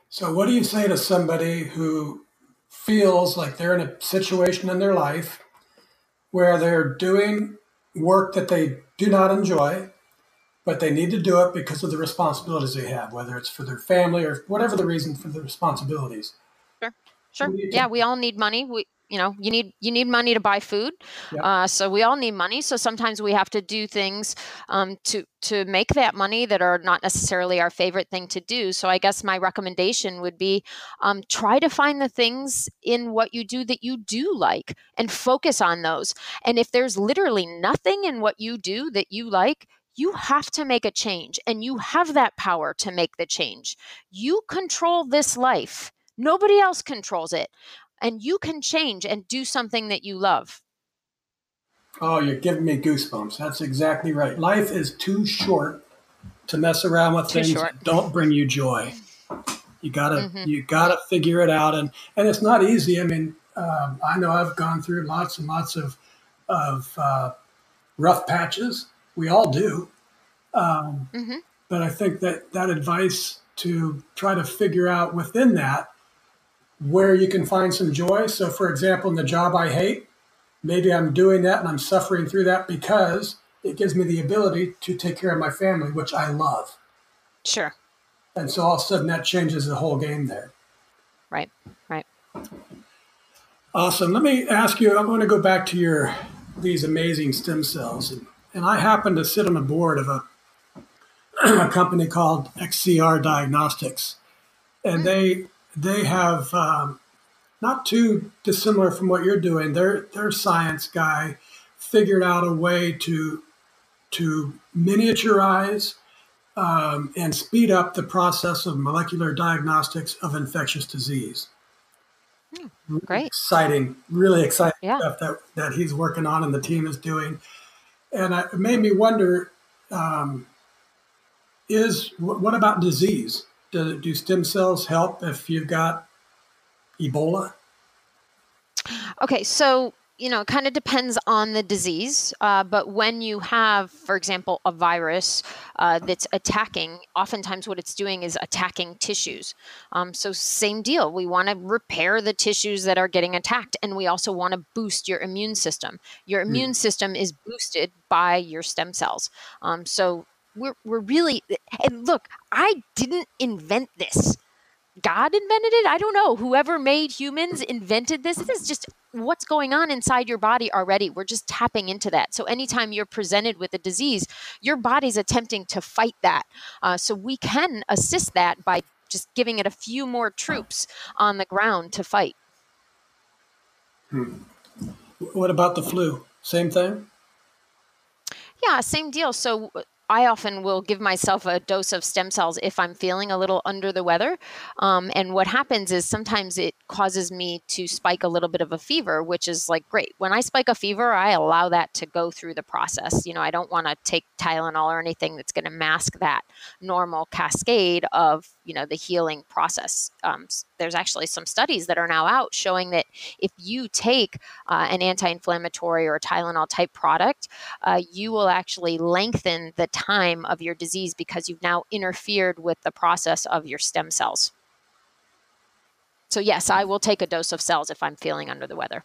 S2: So, what do you say to somebody who feels like they're in a situation in their life where they're doing work that they do not enjoy? but they need to do it because of the responsibilities they have, whether it's for their family or whatever the reason for the responsibilities.
S3: Sure, sure. Yeah, we all need money. We, you know, you need you need money to buy food. Uh, so we all need money. So sometimes we have to do things um, to to make that money that are not necessarily our favorite thing to do. So I guess my recommendation would be um, try to find the things in what you do that you do like and focus on those. And if there's literally nothing in what you do that you like, you have to make a change and you have that power to make the change. You control this life, nobody else controls it. And you can change and do something that you love.
S2: Oh, you're giving me goosebumps. That's exactly right. Life is too short to mess around with too things short. that don't bring you joy. You gotta mm-hmm. you gotta figure it out, and and it's not easy. I mean, um, I know I've gone through lots and lots of of uh, rough patches, we all do. Um, mm-hmm. But I think that that advice to try to figure out within that where you can find some joy. So, for example, in the job I hate, maybe I'm doing that and I'm suffering through that because it gives me the ability to take care of my family, which I love.
S3: Sure.
S2: And so all of a sudden that changes the whole game there.
S3: Right, right.
S2: Awesome. Let me ask you, I'm going to go back to your these amazing stem cells. And and I happen to sit on the board of a, a company called XCR Diagnostics, and hmm. they they have um, not too dissimilar from what you're doing. Their their science guy figured out a way to to miniaturize um, and speed up the process of molecular diagnostics of infectious disease.
S3: Hmm, great.
S2: Exciting, really exciting yeah. stuff that, that he's working on and the team is doing and it made me wonder: um, is what about disease? Do, do stem cells help if you've got Ebola?
S3: Okay, so you know, it kind of depends on the disease. Uh, but when you have, for example, a virus uh, that's attacking, oftentimes what it's doing is attacking tissues. Um, so, same deal. We want to repair the tissues that are getting attacked, and we also want to boost your immune system. Your hmm. immune mm. system is boosted by your stem cells. Um, so, we're, we're really, and look, I didn't invent this. God invented it? I don't know. Whoever made humans invented this. This is just what's going on inside your body already. We're just tapping into that. So, anytime you're presented with a disease, your body's attempting to fight that. Uh, so, we can assist that by just giving it a few more troops on the ground to fight.
S2: Hmm. What about the flu? Same thing?
S3: Yeah, same deal. So, I often will give myself a dose of stem cells if I'm feeling a little under the weather. Um, and what happens is sometimes it causes me to spike a little bit of a fever, which is like great. When I spike a fever, I allow that to go through the process. You know, I don't want to take Tylenol or anything that's going to mask that normal cascade of, you know, the healing process. Um, there's actually some studies that are now out showing that if you take uh, an anti inflammatory or Tylenol type product, uh, you will actually lengthen the time of your disease because you've now interfered with the process of your stem cells. So, yes, I will take a dose of cells if I'm feeling under the weather.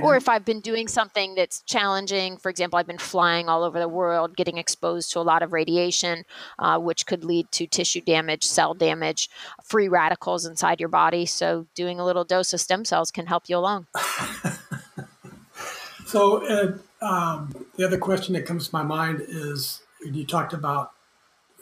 S3: Or if I've been doing something that's challenging, for example, I've been flying all over the world, getting exposed to a lot of radiation, uh, which could lead to tissue damage, cell damage, free radicals inside your body. So, doing a little dose of stem cells can help you along.
S2: so, uh, um, the other question that comes to my mind is you talked about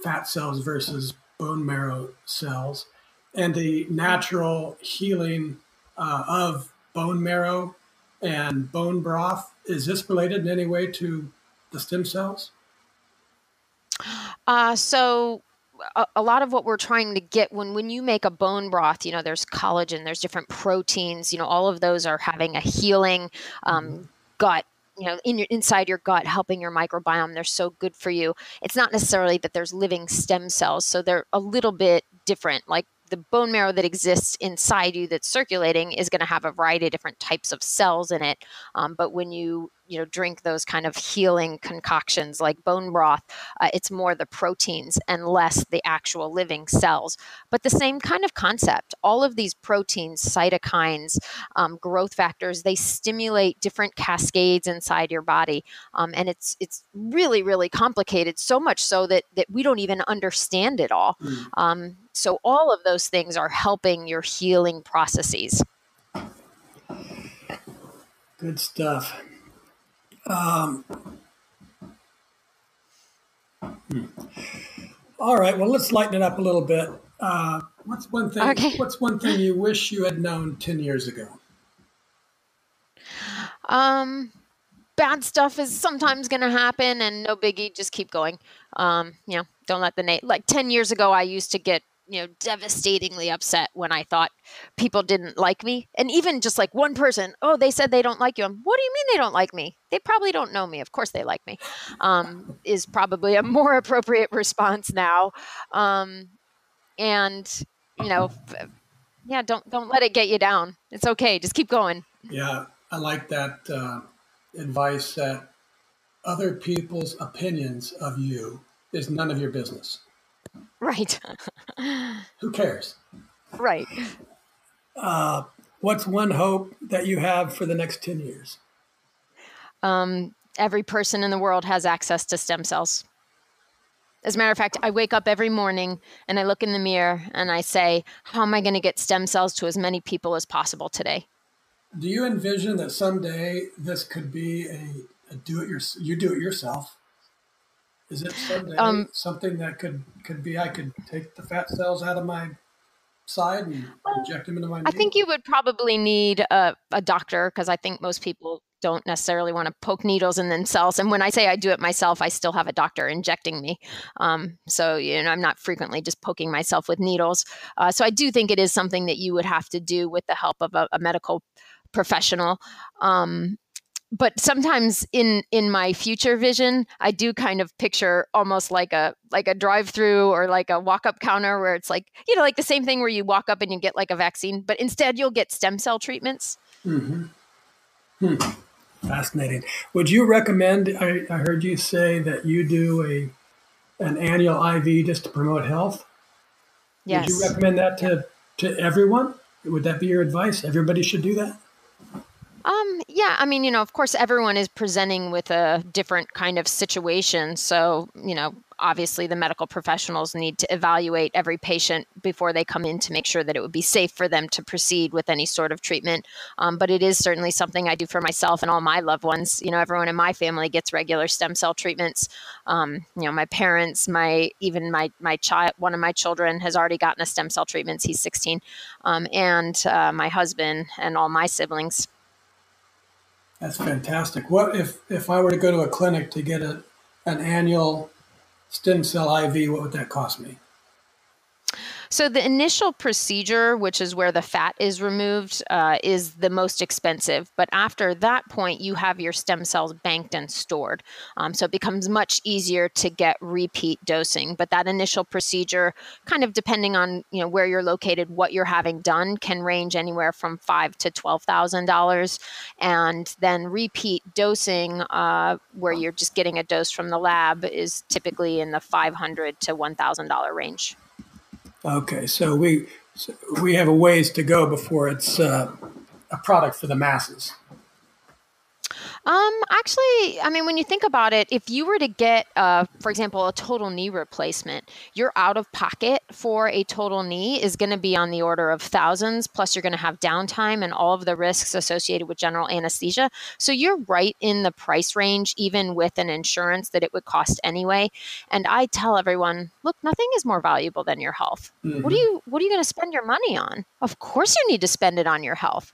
S2: fat cells versus bone marrow cells and the natural healing uh, of bone marrow and bone broth. Is this related in any way to the stem cells?
S3: Uh, so a, a, lot of what we're trying to get when when you make a bone broth you know there's collagen there's different proteins you know all of those are having a healing um, mm-hmm. gut you know in your inside your gut helping your microbiome they're so good for you it's not necessarily that there's living stem cells so they're a little bit different like the bone marrow that exists inside you that's circulating is going to have a variety of different types of cells in it. Um, but when you you know drink those kind of healing concoctions like bone broth uh, it's more the proteins and less the actual living cells. But the same kind of concept all of these proteins cytokines um, growth factors they stimulate different cascades inside your body um, and it's it's really really complicated so much so that that we don't even understand it all. Mm. um, so all of those things are helping your healing processes.
S2: Good stuff um, hmm. All right. Well, let's lighten it up a little bit. Uh, what's one thing? Okay. What's one thing you wish you had known ten years ago?
S3: Um, bad stuff is sometimes going to happen, and no biggie. Just keep going. Um, you know, don't let the na- like ten years ago. I used to get you know devastatingly upset when i thought people didn't like me. And even just like one person oh they said they don't like you. I'm, what do you mean they don't like me? They probably don't know me. Of course they like me. Um, is probably a more appropriate response now. Um, and you know yeah don't don't let it get you down. It's okay. Just keep going.
S2: Yeah i like that uh, advice that other people's opinions of you is none of your business
S3: Right.
S2: Who cares?
S3: Right.
S2: Uh, what's one hope that you have for the next 10 years?
S3: Um, every person in the world has access to stem cells. As a matter of fact, I wake up every morning and I look in the mirror and I say, How am I going to get stem cells to as many people as possible today?
S2: Do you envision that someday this could be a, a do it your, you do it yourself is it someday um, something that could could be I could take the fat cells out of my side and inject them into my?
S3: I think you would probably need a, a doctor because I think most people don't necessarily want to poke needles in themselves. And when I say I do it myself, I still have a doctor injecting me. Um, so you know, I'm not frequently just poking myself with needles. Uh, so I do think it is something that you would have to do with the help of a, a medical professional. Um, but sometimes in in my future vision i do kind of picture almost like a like a drive through or like a walk up counter where it's like you know like the same thing where you walk up and you get like a vaccine but instead you'll get stem cell treatments
S2: mm-hmm. hmm. fascinating would you recommend I, I heard you say that you do a an annual iv just to promote health yes. would you recommend that to to everyone would that be your advice everybody should do that
S3: um, yeah, I mean, you know, of course, everyone is presenting with a different kind of situation. So, you know, obviously the medical professionals need to evaluate every patient before they come in to make sure that it would be safe for them to proceed with any sort of treatment. Um, but it is certainly something I do for myself and all my loved ones. You know, everyone in my family gets regular stem cell treatments. Um, you know, my parents, my even my my child, one of my children has already gotten a stem cell treatment. He's 16, um, and uh, my husband and all my siblings.
S2: That's fantastic. What if if I were to go to a clinic to get a an annual stem cell IV? What would that cost me?
S3: So the initial procedure, which is where the fat is removed, uh, is the most expensive. But after that point, you have your stem cells banked and stored. Um, so it becomes much easier to get repeat dosing. But that initial procedure, kind of depending on you know where you're located, what you're having done, can range anywhere from five to twelve thousand dollars. And then repeat dosing, uh, where you're just getting a dose from the lab, is typically in the five hundred to one thousand dollar range.
S2: Okay, so we so we have a ways to go before it's uh, a product for the masses.
S3: Um, actually, I mean, when you think about it, if you were to get, uh, for example, a total knee replacement, your out of pocket for a total knee is going to be on the order of thousands. Plus, you're going to have downtime and all of the risks associated with general anesthesia. So you're right in the price range, even with an insurance that it would cost anyway. And I tell everyone, look, nothing is more valuable than your health. Mm-hmm. What are you What are you going to spend your money on? Of course, you need to spend it on your health.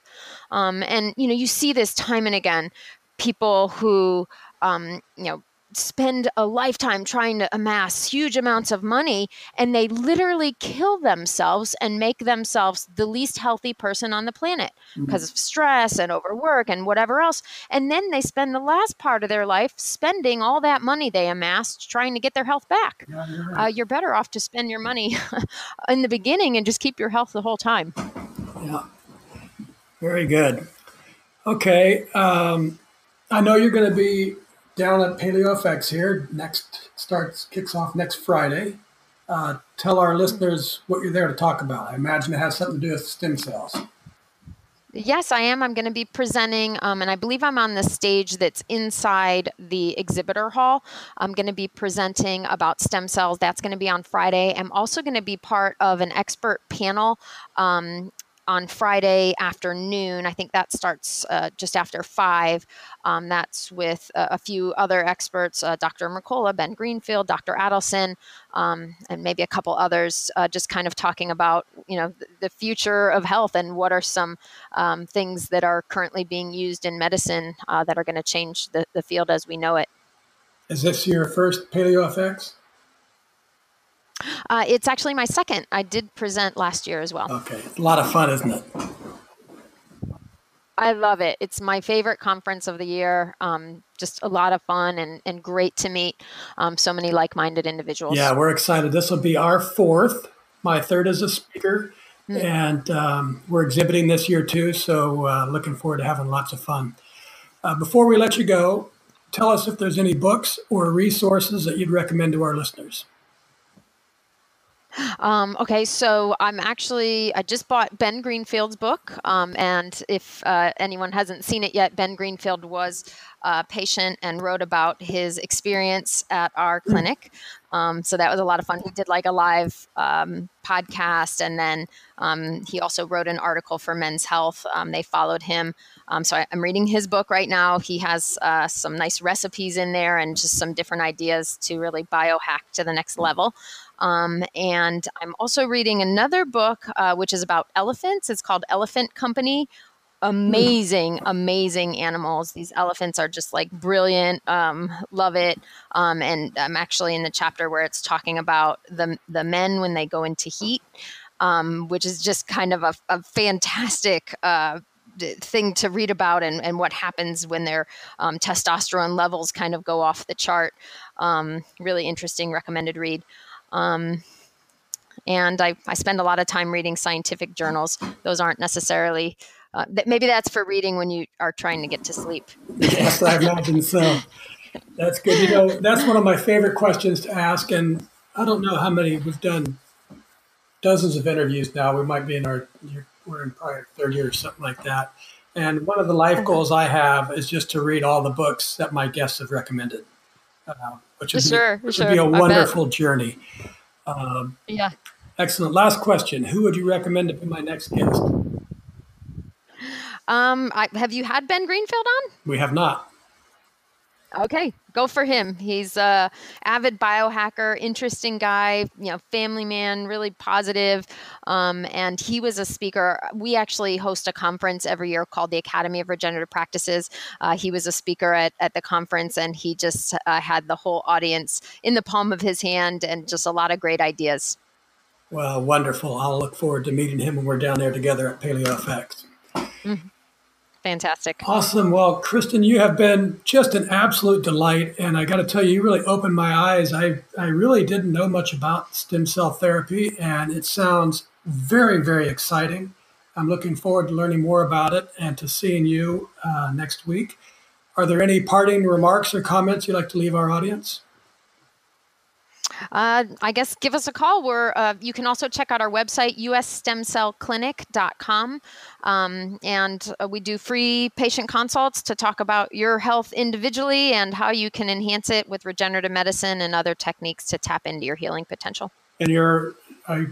S3: Um, and you know, you see this time and again people who um, you know spend a lifetime trying to amass huge amounts of money and they literally kill themselves and make themselves the least healthy person on the planet mm-hmm. because of stress and overwork and whatever else. And then they spend the last part of their life spending all that money they amassed trying to get their health back. Yeah, you're, right. uh, you're better off to spend your money in the beginning and just keep your health the whole time.
S2: Yeah. Very good. Okay um, i know you're going to be down at PaleoFX here. Next starts kicks off next Friday. Uh, tell our listeners what you're there to talk about. I imagine it has something to do with stem cells.
S3: Yes, I am. I'm going to be presenting, um, and I believe I'm on the stage that's inside the exhibitor hall. I'm going to be presenting about stem cells. That's going to be on Friday. I'm also going to be part of an expert panel um, on Friday afternoon. I think that starts uh, just after five. Um, that's with a, few other experts, uh, Dr. Mercola, Ben Greenfield, Dr. Adelson, um, and maybe a couple others, uh, just kind of talking about you know the, the future of health and what are some um, things that are currently being used in medicine uh, that are going to change the, the field as we know it.
S2: Is this your first PaleoFX?
S3: Uh, it's actually my second. I did present last year as well.
S2: Okay. A lot of fun, isn't it?
S3: I love it. It's my favorite conference of the year. Um, just a lot of fun and, and great to meet um, so many like minded individuals.
S2: Yeah, we're excited. This will be our fourth. My third as a speaker. Mm-hmm. And um, we're exhibiting this year too. So uh, looking forward to having lots of fun. Uh, before we let you go, tell us if there's any books or resources that you'd recommend to our listeners.
S3: Um, okay, so I'm actually I just bought Ben Greenfield's book, um, and if uh, anyone hasn't seen it yet, Ben Greenfield was a patient and wrote about his experience at our hmm. clinic. Um, so that was a lot of fun. He did like a live um, podcast, and then um, he also wrote an article for Men's Health. Um, they followed him. so I, am reading his book right now. He has uh, some nice recipes in there and just some different ideas to really biohack to the next level. Um, and I'm also reading another book, uh, which is about elephants. It's called Elephant Company. Amazing, amazing animals. These elephants are just like brilliant. Um, love it. Um, and I'm actually in the chapter where it's talking about the the men when they go into heat, um, which is just kind of a, a fantastic. Uh, thing to read about and, and what happens when their um, testosterone levels kind of go off the chart. Um, really interesting recommended read. Um, and I, I spend a lot of time reading scientific journals. Those aren't necessarily, uh, maybe that's for reading when you are trying to get to sleep.
S2: yes, I imagine so. That's good. You know, that's one of my favorite questions to ask. And I don't know how many we've done dozens of interviews now. We might be in our, we're in probably third year or something like that. And one of the life goals I have is just to read all the books that my guests have recommended. Uh, which would, sure, be, sure. would be a wonderful journey.
S3: Um, yeah.
S2: Excellent. Last question. Who would you recommend to be my next guest?
S3: Um, I, have you had Ben Greenfield on?
S2: We have not.
S3: Okay, go for him. He's a avid biohacker, interesting guy, you know, family man, really positive. Um, and he was a speaker. We actually host a conference every year called the Academy of Regenerative Practices. Uh, he was a speaker at, at the conference, and he just uh, had the whole audience in the palm of his hand, and just a lot of great ideas.
S2: Well, wonderful. I'll look forward to meeting him when we're down there together at PaleoFX.
S3: Mm-hmm. Fantastic.
S2: Awesome. Well, Kristin, you have been just an absolute delight. And I got to tell you, you really opened my eyes. I, I really didn't know much about stem cell therapy, and it sounds very, very exciting. I'm looking forward to learning more about it and to seeing you uh, next week. Are there any parting remarks or comments you'd like to leave our audience?
S3: Uh, I guess give us a call. We're, uh, you can also check out our website, usstemcellclinic.com. Um, and uh, we do free patient consults to talk about your health individually and how you can enhance it with regenerative medicine and other techniques to tap into your healing potential.
S2: And you're,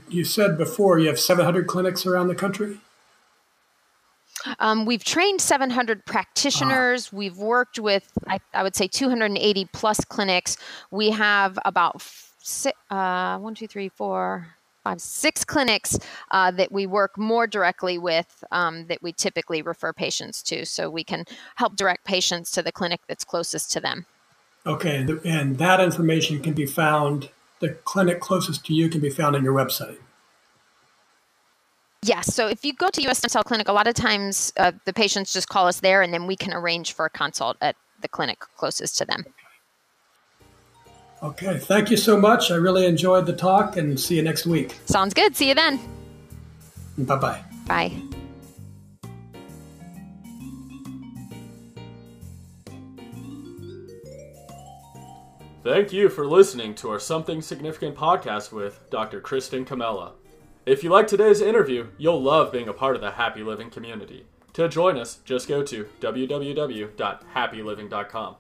S2: you said before you have 700 clinics around the country?
S3: Um, we've trained 700 practitioners. Uh, we've worked with, I, I, would say, 280 plus clinics. We have about six, uh, one, two, three, four, five, six clinics uh, that we work more directly with um, that we typically refer patients to. So we can help direct patients to the clinic that's closest to them.
S2: Okay, and that information can be found, the clinic closest to you can be found on your website.
S3: Yes. So if you go to US Stem Cell Clinic, a lot of times uh, the patients just call us there and then we can arrange for a consult at the clinic closest to them.
S2: Okay. Thank you so much. I really enjoyed the talk and see you next week.
S3: Sounds good. See you then.
S2: Bye bye.
S3: Bye.
S1: Thank you for listening to our Something Significant podcast with Dr. Kristin Comella. If you like today's interview, you'll love being a part of the Happy Living community. To join us, just go to www.happyliving.com.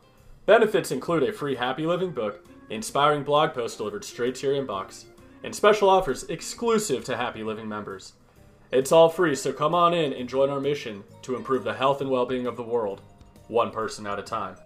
S1: Benefits include a free Happy Living book, inspiring blog posts delivered straight to your inbox, and special offers exclusive to Happy Living members. It's all free, so come on in and join our mission to improve the health and well being of the world, one person at a time.